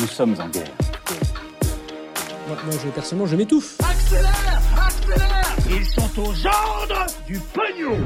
Nous sommes en guerre. Moi, moi, je, personnellement, je m'étouffe. Accélère Accélère Ils sont aux ordres du pognon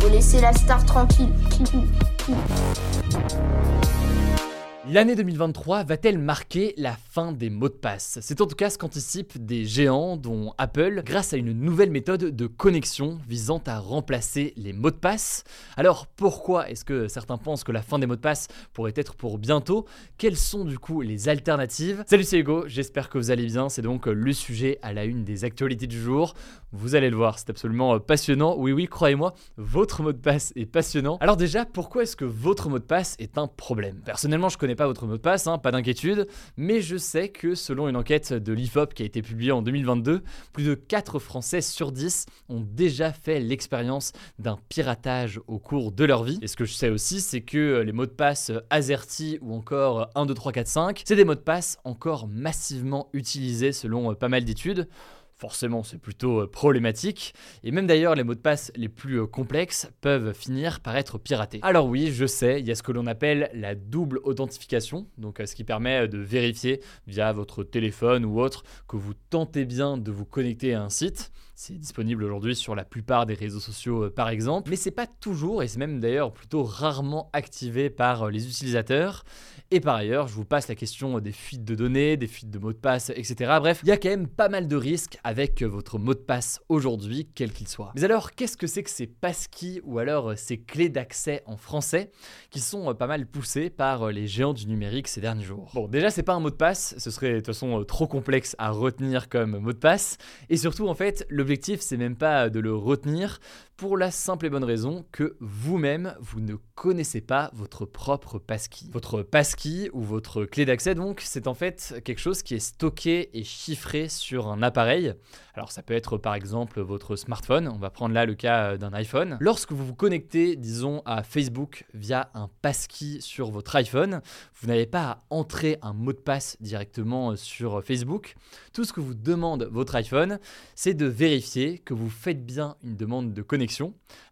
Faut laisser la star tranquille. L'année 2023 va-t-elle marquer la fin des mots de passe? C'est en tout cas ce qu'anticipent des géants dont Apple grâce à une nouvelle méthode de connexion visant à remplacer les mots de passe. Alors pourquoi est-ce que certains pensent que la fin des mots de passe pourrait être pour bientôt? Quelles sont du coup les alternatives? Salut c'est Hugo, j'espère que vous allez bien, c'est donc le sujet à la une des actualités du jour. Vous allez le voir, c'est absolument passionnant. Oui oui, croyez-moi, votre mot de passe est passionnant. Alors déjà, pourquoi est-ce que votre mot de passe est un problème? Personnellement, je connais pas votre mot de passe, hein, pas d'inquiétude, mais je sais que selon une enquête de l'IFOP qui a été publiée en 2022, plus de 4 Français sur 10 ont déjà fait l'expérience d'un piratage au cours de leur vie. Et ce que je sais aussi, c'est que les mots de passe AZERTY ou encore 1, 2, 3, 4, 5, c'est des mots de passe encore massivement utilisés selon pas mal d'études forcément c'est plutôt euh, problématique, et même d'ailleurs les mots de passe les plus euh, complexes peuvent finir par être piratés. Alors oui, je sais, il y a ce que l'on appelle la double authentification, donc euh, ce qui permet de vérifier via votre téléphone ou autre que vous tentez bien de vous connecter à un site. C'est disponible aujourd'hui sur la plupart des réseaux sociaux par exemple, mais c'est pas toujours et c'est même d'ailleurs plutôt rarement activé par les utilisateurs. Et par ailleurs, je vous passe la question des fuites de données, des fuites de mots de passe, etc. Bref, il y a quand même pas mal de risques avec votre mot de passe aujourd'hui, quel qu'il soit. Mais alors, qu'est-ce que c'est que ces passkeys ou alors ces clés d'accès en français qui sont pas mal poussées par les géants du numérique ces derniers jours? Bon, déjà, c'est pas un mot de passe, ce serait de toute façon trop complexe à retenir comme mot de passe. Et surtout, en fait, l'objectif, c'est même pas de le retenir pour la simple et bonne raison que vous-même, vous ne connaissez pas votre propre passkey. Votre passkey ou votre clé d'accès, donc, c'est en fait quelque chose qui est stocké et chiffré sur un appareil. Alors ça peut être par exemple votre smartphone, on va prendre là le cas d'un iPhone. Lorsque vous vous connectez, disons, à Facebook via un passkey sur votre iPhone, vous n'avez pas à entrer un mot de passe directement sur Facebook. Tout ce que vous demande votre iPhone, c'est de vérifier que vous faites bien une demande de connexion.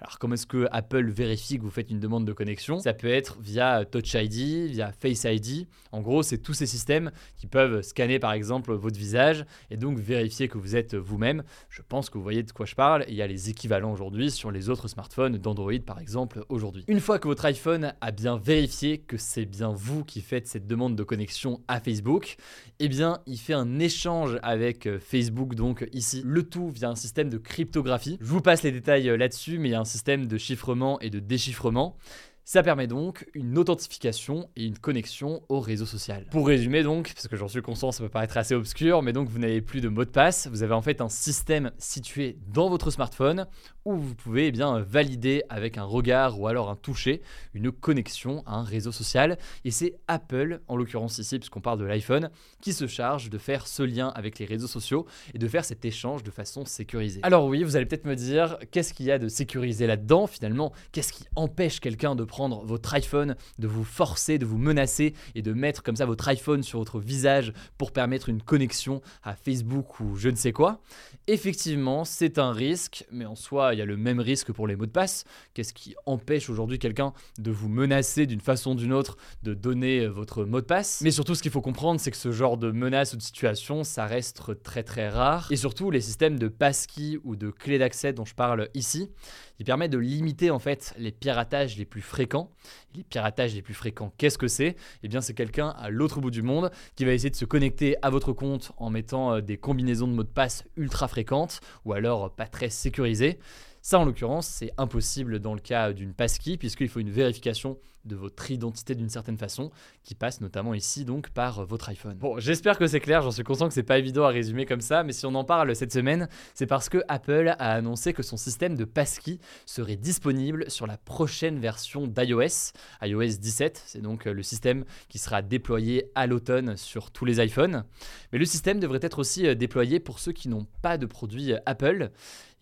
Alors comment est-ce que Apple vérifie que vous faites une demande de connexion? Ça peut être via Touch ID, via Face ID. En gros, c'est tous ces systèmes qui peuvent scanner par exemple votre visage et donc vérifier que vous êtes vous-même. Je pense que vous voyez de quoi je parle. Il y a les équivalents aujourd'hui sur les autres smartphones d'Android par exemple aujourd'hui. Une fois que votre iPhone a bien vérifié que c'est bien vous qui faites cette demande de connexion à Facebook, eh bien il fait un échange avec Facebook donc ici. Le tout via un système de cryptographie. Je vous passe les détails là-dessus, mais il y a un système de chiffrement et de déchiffrement. Ça permet donc une authentification et une connexion au réseau social. Pour résumer donc, parce que j'en suis conscient, ça peut paraître assez obscur, mais donc vous n'avez plus de mot de passe, vous avez en fait un système situé dans votre smartphone où vous pouvez eh bien valider avec un regard ou alors un toucher une connexion à un réseau social. Et c'est Apple, en l'occurrence ici, puisqu'on parle de l'iPhone, qui se charge de faire ce lien avec les réseaux sociaux et de faire cet échange de façon sécurisée. Alors oui, vous allez peut-être me dire, qu'est-ce qu'il y a de sécurisé là-dedans finalement? Qu'est-ce qui empêche quelqu'un de prendre votre iPhone, de vous forcer, de vous menacer et de mettre comme ça votre iPhone sur votre visage pour permettre une connexion à Facebook ou je ne sais quoi Effectivement, c'est un risque, mais en soi, il y a le même risque pour les mots de passe. Qu'est-ce qui empêche aujourd'hui quelqu'un de vous menacer d'une façon ou d'une autre de donner votre mot de passe? Mais surtout, ce qu'il faut comprendre, c'est que ce genre de menace ou de situation, ça reste très très rare. Et surtout, les systèmes de passkey ou de clé d'accès dont je parle ici, ils permettent de limiter en fait les piratages les plus fréquents. Les piratages les plus fréquents, qu'est-ce que c'est? Eh bien, c'est quelqu'un à l'autre bout du monde qui va essayer de se connecter à votre compte en mettant des combinaisons de mots de passe ultra fréquentes ou alors pas très sécurisées. Ça, en l'occurrence, c'est impossible dans le cas d'une passkey, puisqu'il faut une vérification de votre identité d'une certaine façon, qui passe notamment ici donc par votre iPhone. Bon, j'espère que c'est clair, j'en suis conscient que c'est pas évident à résumer comme ça, mais si on en parle cette semaine, c'est parce que Apple a annoncé que son système de passkey serait disponible sur la prochaine version d'iOS, iOS 17, c'est donc le système qui sera déployé à l'automne sur tous les iPhones. Mais le système devrait être aussi déployé pour ceux qui n'ont pas de produits Apple.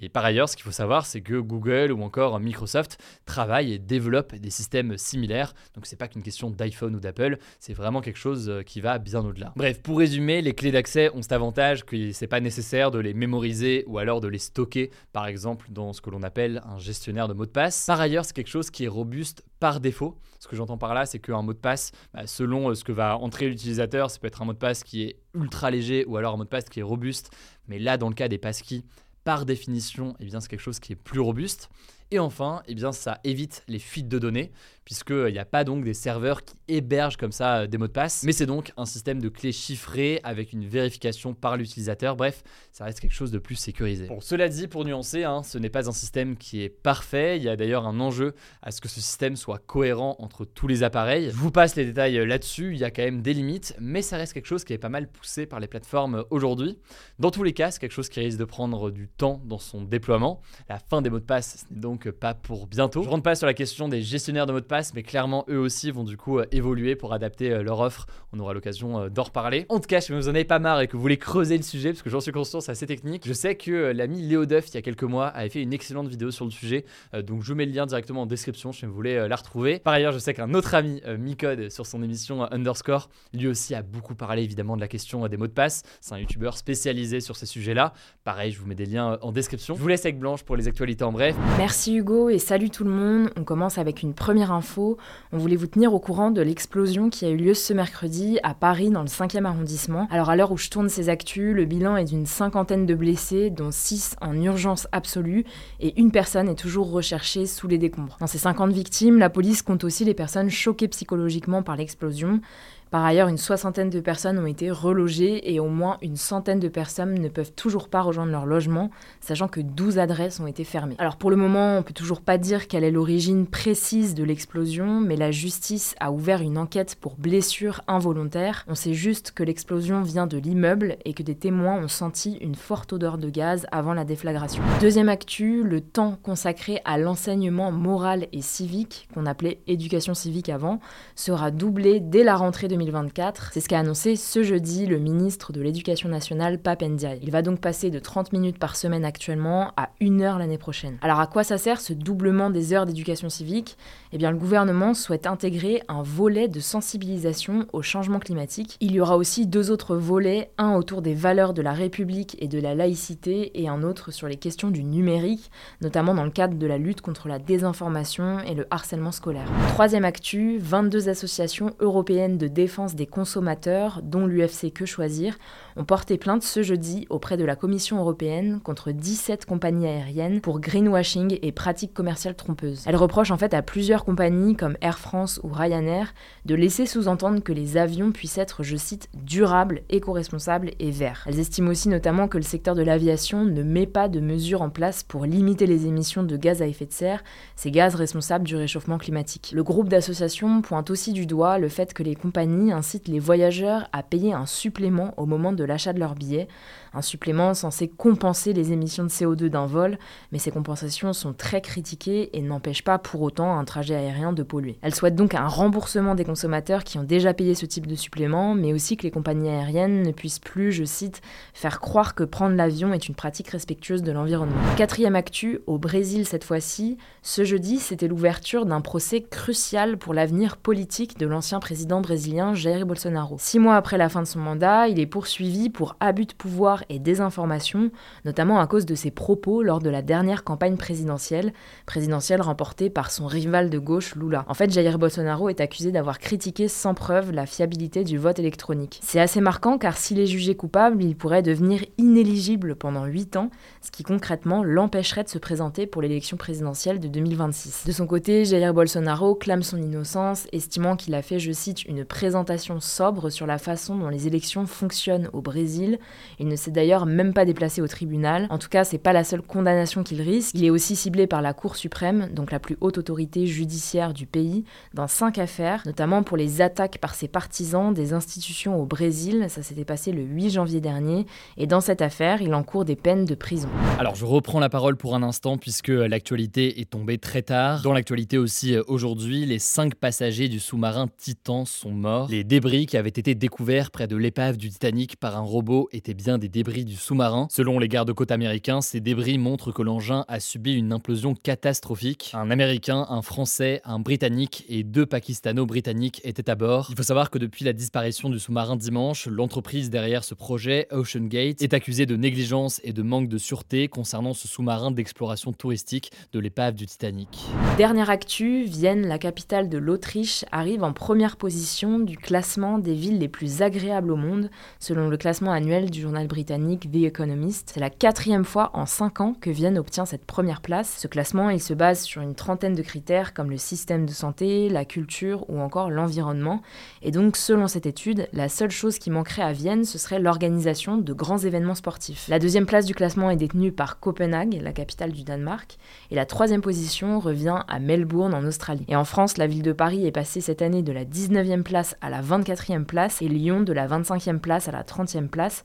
Et par ailleurs, ce qu'il faut savoir, c'est que Google ou encore Microsoft travaillent et développent des systèmes similaires. Donc c'est pas qu'une question d'iPhone ou d'Apple, c'est vraiment quelque chose euh, qui va bien au-delà. Bref, pour résumer, les clés d'accès ont cet avantage que c'est pas nécessaire de les mémoriser ou alors de les stocker, par exemple dans ce que l'on appelle un gestionnaire de mots de passe. Par ailleurs, c'est quelque chose qui est robuste par défaut. Ce que j'entends par là, c'est qu'un mot de passe, bah, selon euh, ce que va entrer l'utilisateur, ça peut être un mot de passe qui est ultra léger ou alors un mot de passe qui est robuste. Mais là, dans le cas des passkeys, par définition, eh c'est quelque chose qui est plus robuste. Et enfin, eh bien, ça évite les fuites de données, puisqu'il n'y a pas donc des serveurs qui hébergent comme ça euh, des mots de passe, mais c'est donc un système de clés chiffrées avec une vérification par l'utilisateur. Bref, ça reste quelque chose de plus sécurisé. Bon, cela dit, pour nuancer, hein, ce n'est pas un système qui est parfait. Il y a d'ailleurs un enjeu à ce que ce système soit cohérent entre tous les appareils. Je vous passe les détails euh, là-dessus, il y a quand même des limites, mais ça reste quelque chose qui est pas mal poussé par les plateformes euh, aujourd'hui. Dans tous les cas, c'est quelque chose qui risque de prendre du temps dans son déploiement. La fin des mots de passe, ce n'est donc pas pour bientôt. Je rentre pas sur la question des gestionnaires de mots de passe mais clairement eux aussi vont du coup euh, évoluer pour adapter euh, leur offre. On aura l'occasion euh, d'en reparler. En tout cas, si vous en avez pas marre et que vous voulez creuser le sujet, parce que j'en suis conscient, c'est assez technique, je sais que l'ami Léo Duff, il y a quelques mois, avait fait une excellente vidéo sur le sujet, donc je vous mets le lien directement en description si vous voulez la retrouver. Par ailleurs, je sais qu'un autre ami, Micode, sur son émission Underscore, lui aussi a beaucoup parlé évidemment de la question des mots de passe. C'est un youtubeur spécialisé sur ces sujets-là. Pareil, je vous mets des liens en description. Je vous laisse avec Blanche pour les actualités en bref. Merci Hugo et salut tout le monde. On commence avec une première info on voulait vous tenir au courant de l'explosion qui a eu lieu ce mercredi à Paris dans le 5e arrondissement. Alors à l'heure où je tourne ces actus, le bilan est d'une cinquantaine de blessés, dont 6 en urgence absolue, et une personne est toujours recherchée sous les décombres. Dans ces 50 victimes, la police compte aussi les personnes choquées psychologiquement par l'explosion. Par ailleurs, une soixantaine de personnes ont été relogées et au moins une centaine de personnes ne peuvent toujours pas rejoindre leur logement, sachant que 12 adresses ont été fermées. Alors pour le moment, on peut toujours pas dire quelle est l'origine précise de l'explosion, mais la justice a ouvert une enquête pour blessure involontaire. On sait juste que l'explosion vient de l'immeuble et que des témoins ont senti une forte odeur de gaz avant la déflagration. Deuxième actu, le temps consacré à l'enseignement moral et civique, qu'on appelait éducation civique avant, sera doublé dès la rentrée de 2024. C'est ce qu'a annoncé ce jeudi le ministre de l'Éducation nationale, Pape Ndiaye. Il va donc passer de 30 minutes par semaine actuellement à 1 heure l'année prochaine. Alors à quoi ça sert ce doublement des heures d'éducation civique? Eh bien le gouvernement souhaite intégrer un volet de sensibilisation au changement climatique. Il y aura aussi deux autres volets, un autour des valeurs de la République et de la laïcité et un autre sur les questions du numérique, notamment dans le cadre de la lutte contre la désinformation et le harcèlement scolaire. Troisième actu, 22 associations européennes de défense des consommateurs, dont l'UFC Que Choisir, ont porté plainte ce jeudi auprès de la Commission européenne contre 17 compagnies aériennes pour greenwashing et pratiques commerciales trompeuses. Elles reprochent en fait à plusieurs compagnies comme Air France ou Ryanair de laisser sous-entendre que les avions puissent être, je cite, durables, éco-responsables et verts. Elles estiment aussi notamment que le secteur de l'aviation ne met pas de mesures en place pour limiter les émissions de gaz à effet de serre, ces gaz responsables du réchauffement climatique. Le groupe d'associations pointe aussi du doigt le fait que les compagnies incite les voyageurs à payer un supplément au moment de l'achat de leur billet, un supplément censé compenser les émissions de CO2 d'un vol, mais ces compensations sont très critiquées et n'empêchent pas pour autant un trajet aérien de polluer. Elle souhaite donc un remboursement des consommateurs qui ont déjà payé ce type de supplément, mais aussi que les compagnies aériennes ne puissent plus, je cite, faire croire que prendre l'avion est une pratique respectueuse de l'environnement. Quatrième actu, au Brésil cette fois-ci, ce jeudi c'était l'ouverture d'un procès crucial pour l'avenir politique de l'ancien président brésilien Jair Bolsonaro. Six mois après la fin de son mandat, il est poursuivi pour abus de pouvoir et désinformation, notamment à cause de ses propos lors de la dernière campagne présidentielle, présidentielle remportée par son rival de gauche Lula. En fait, Jair Bolsonaro est accusé d'avoir critiqué sans preuve la fiabilité du vote électronique. C'est assez marquant car s'il est jugé coupable, il pourrait devenir inéligible pendant 8 ans, ce qui concrètement l'empêcherait de se présenter pour l'élection présidentielle de 2026. De son côté, Jair Bolsonaro clame son innocence, estimant qu'il a fait, je cite, une présentation sobre sur la façon dont les élections fonctionnent au Brésil. Il ne d'ailleurs même pas déplacé au tribunal. En tout cas, c'est pas la seule condamnation qu'il risque. Il est aussi ciblé par la Cour suprême, donc la plus haute autorité judiciaire du pays, dans cinq affaires, notamment pour les attaques par ses partisans des institutions au Brésil. Ça s'était passé le 8 janvier dernier. Et dans cette affaire, il encourt des peines de prison. Alors, je reprends la parole pour un instant puisque l'actualité est tombée très tard. Dans l'actualité aussi euh, aujourd'hui, les cinq passagers du sous-marin Titan sont morts. Les débris qui avaient été découverts près de l'épave du Titanic par un robot étaient bien des débris du sous-marin. Selon les gardes-côtes américains, ces débris montrent que l'engin a subi une implosion catastrophique. Un Américain, un Français, un Britannique et deux Pakistano-Britanniques étaient à bord. Il faut savoir que depuis la disparition du sous-marin dimanche, l'entreprise derrière ce projet, Ocean Gate, est accusée de négligence et de manque de sûreté concernant ce sous-marin d'exploration touristique de l'épave du Titanic. Dernière actu, Vienne, la capitale de l'Autriche, arrive en première position du classement des villes les plus agréables au monde, selon le classement annuel du journal britannique The Economist. C'est la quatrième fois en cinq ans que Vienne obtient cette première place. Ce classement, il se base sur une trentaine de critères comme le système de santé, la culture ou encore l'environnement. Et donc, selon cette étude, la seule chose qui manquerait à Vienne, ce serait l'organisation de grands événements sportifs. La deuxième place du classement est détenue par Copenhague, la capitale du Danemark, et la troisième position revient à Melbourne en Australie. Et en France, la ville de Paris est passée cette année de la 19e place à la 24e place et Lyon de la 25e place à la 30e place,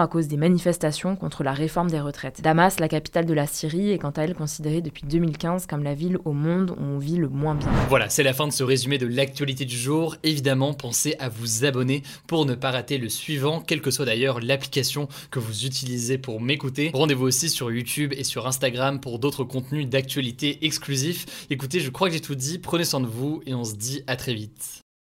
à cause des manifestations contre la réforme des retraites. Damas, la capitale de la Syrie, est quant à elle considérée depuis 2015 comme la ville au monde où on vit le moins bien. Voilà, c'est la fin de ce résumé de l'actualité du jour. Évidemment, pensez à vous abonner pour ne pas rater le suivant, quelle que soit d'ailleurs l'application que vous utilisez pour m'écouter. Rendez-vous aussi sur YouTube et sur Instagram pour d'autres contenus d'actualité exclusifs. Écoutez, je crois que j'ai tout dit, prenez soin de vous et on se dit à très vite.